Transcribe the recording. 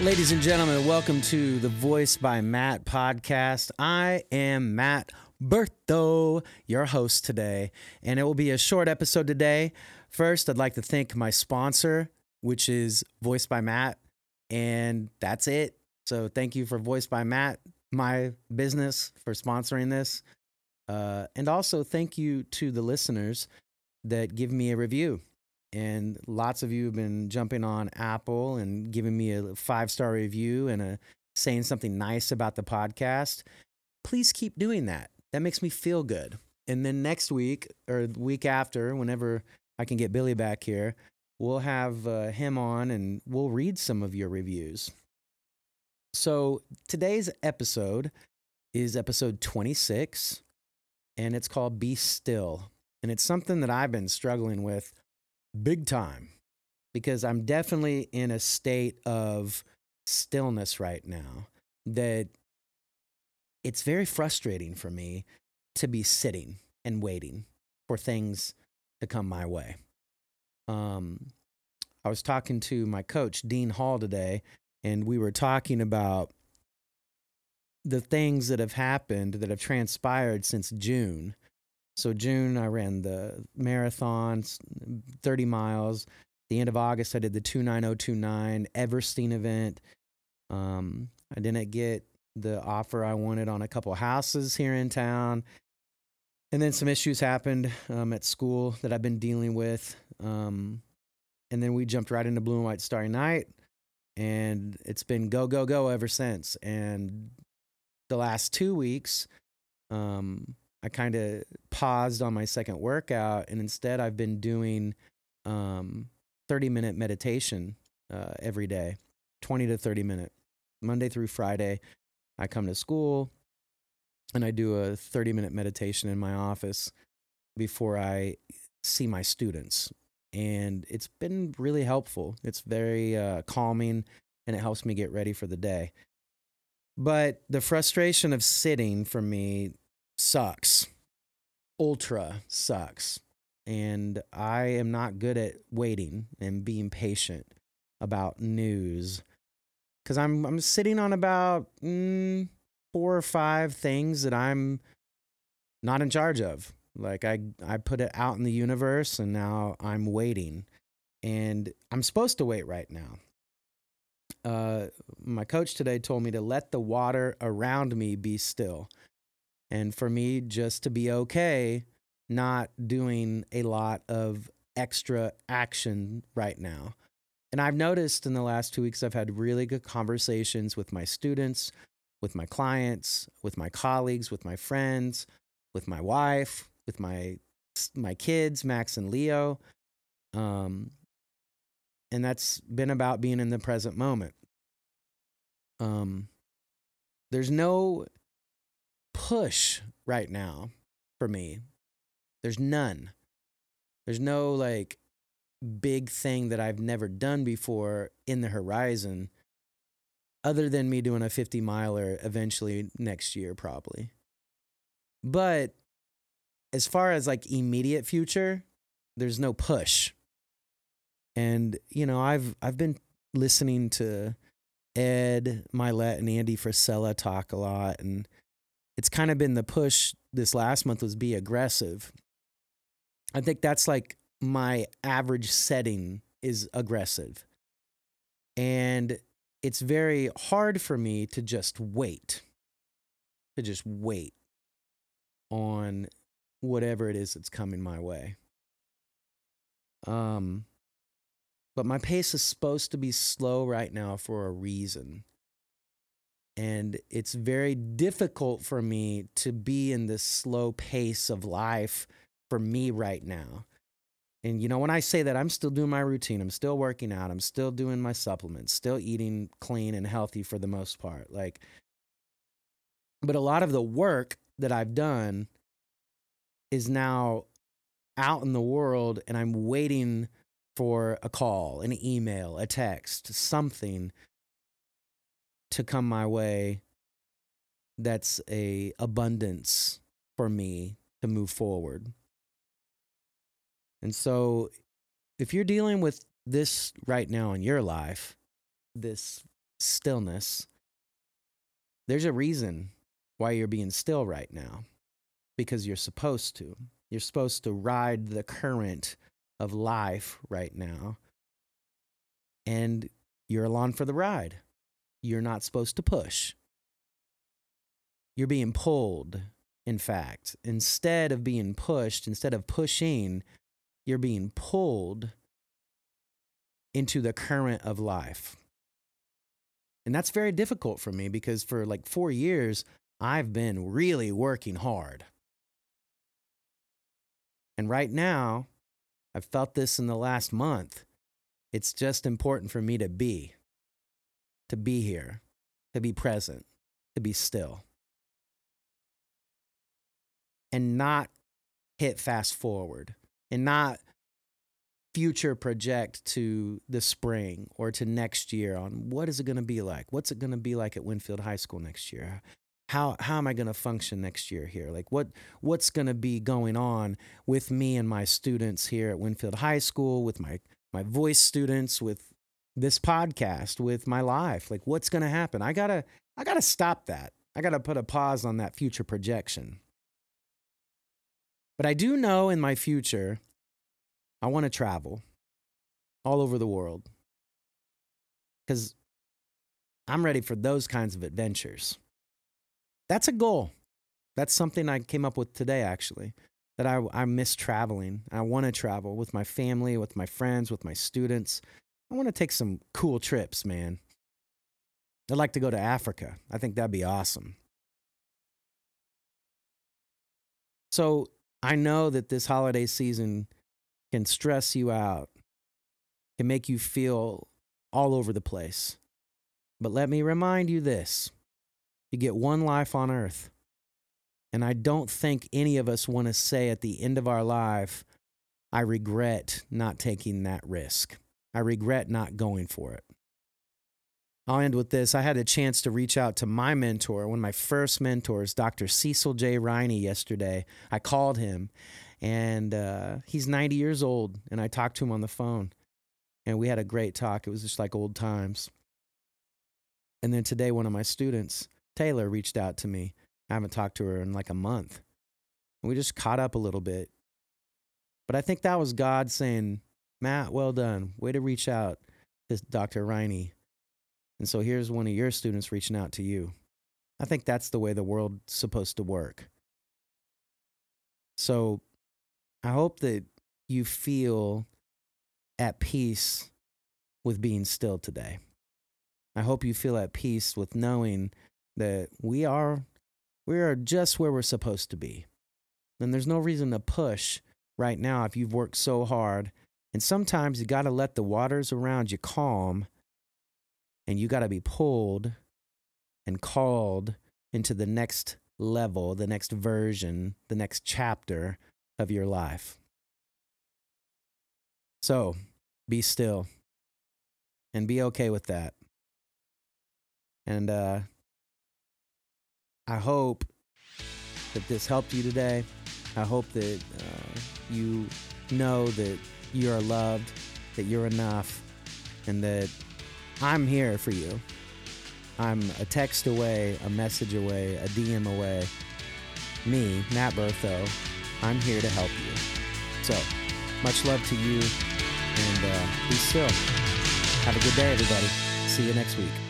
Ladies and gentlemen, welcome to the Voice by Matt podcast. I am Matt Bertho, your host today, and it will be a short episode today. First, I'd like to thank my sponsor, which is Voice by Matt, and that's it. So, thank you for Voice by Matt, my business, for sponsoring this. Uh, and also, thank you to the listeners that give me a review and lots of you have been jumping on Apple and giving me a five star review and a, saying something nice about the podcast. Please keep doing that. That makes me feel good. And then next week or the week after, whenever I can get Billy back here, we'll have uh, him on and we'll read some of your reviews. So today's episode is episode 26, and it's called Be Still. And it's something that I've been struggling with big time because I'm definitely in a state of stillness right now that it's very frustrating for me to be sitting and waiting for things to come my way. Um, I was talking to my coach, Dean Hall, today, and we were talking about the things that have happened that have transpired since June so June, I ran the marathons, 30 miles. The end of August, I did the 29029 Everesting event. Um, I didn't get the offer I wanted on a couple houses here in town. And then some issues happened um, at school that I've been dealing with. Um, and then we jumped right into Blue and White Starry Night. And it's been go, go, go ever since. And the last two weeks, um, I kind of paused on my second workout, and instead I've been doing um, 30 minute meditation uh, every day, 20 to 30 minute, Monday through Friday. I come to school and I do a 30 minute meditation in my office before I see my students. And it's been really helpful. It's very uh, calming and it helps me get ready for the day. But the frustration of sitting for me sucks. Ultra sucks. And I am not good at waiting and being patient about news because I'm I'm sitting on about mm, four or five things that I'm not in charge of. Like I I put it out in the universe and now I'm waiting, and I'm supposed to wait right now. Uh, my coach today told me to let the water around me be still and for me just to be okay not doing a lot of extra action right now. And I've noticed in the last two weeks, I've had really good conversations with my students, with my clients, with my colleagues, with my friends, with my wife, with my my kids, Max and Leo. Um, and that's been about being in the present moment. Um, there's no push right now for me. There's none. There's no like big thing that I've never done before in the horizon other than me doing a 50 miler eventually next year, probably. But as far as like immediate future, there's no push. And, you know, I've I've been listening to Ed Mylett and Andy Frisella talk a lot and it's kind of been the push this last month was be aggressive. I think that's like my average setting is aggressive. And it's very hard for me to just wait, to just wait on whatever it is that's coming my way. Um, but my pace is supposed to be slow right now for a reason. And it's very difficult for me to be in this slow pace of life for me right now. And you know, when I say that, I'm still doing my routine. I'm still working out. I'm still doing my supplements, still eating clean and healthy for the most part. Like, but a lot of the work that I've done is now out in the world and I'm waiting for a call, an email, a text, something to come my way that's a abundance for me to move forward. And so if you're dealing with this right now in your life, this stillness, there's a reason why you're being still right now because you're supposed to. You're supposed to ride the current of life right now. And you're along for the ride. You're not supposed to push. You're being pulled, in fact. Instead of being pushed, instead of pushing, you're being pulled into the current of life. And that's very difficult for me because for like four years, I've been really working hard. And right now, I've felt this in the last month. It's just important for me to be, to be here, to be present, to be still, and not hit fast forward and not future project to the spring or to next year on what is it going to be like? What's it going to be like at Winfield High School next year? How how am I going to function next year here? Like what what's going to be going on with me and my students here at Winfield High School with my my voice students with this podcast with my life? Like what's going to happen? I got to I got to stop that. I got to put a pause on that future projection. But I do know in my future I want to travel all over the world because I'm ready for those kinds of adventures. That's a goal. That's something I came up with today, actually. That I, I miss traveling. I want to travel with my family, with my friends, with my students. I want to take some cool trips, man. I'd like to go to Africa. I think that'd be awesome. So I know that this holiday season can stress you out, can make you feel all over the place. But let me remind you this you get one life on earth. And I don't think any of us want to say at the end of our life, I regret not taking that risk. I regret not going for it. I'll end with this. I had a chance to reach out to my mentor, one of my first mentors, Dr. Cecil J. Riney, yesterday. I called him and uh, he's 90 years old. And I talked to him on the phone, and we had a great talk. It was just like old times. And then today, one of my students, Taylor, reached out to me. I haven't talked to her in like a month. And we just caught up a little bit. But I think that was God saying, Matt, well done. Way to reach out to Dr. Riney. And so here's one of your students reaching out to you. I think that's the way the world's supposed to work. So I hope that you feel at peace with being still today. I hope you feel at peace with knowing that we are we are just where we're supposed to be. And there's no reason to push right now if you've worked so hard. And sometimes you got to let the waters around you calm and you got to be pulled and called into the next level, the next version, the next chapter of your life. So be still and be okay with that. And uh, I hope that this helped you today. I hope that uh, you know that you are loved, that you're enough, and that I'm here for you. I'm a text away, a message away, a DM away. Me, Matt Bertho, I'm here to help you. So, much love to you, and uh, be still. Have a good day, everybody. See you next week.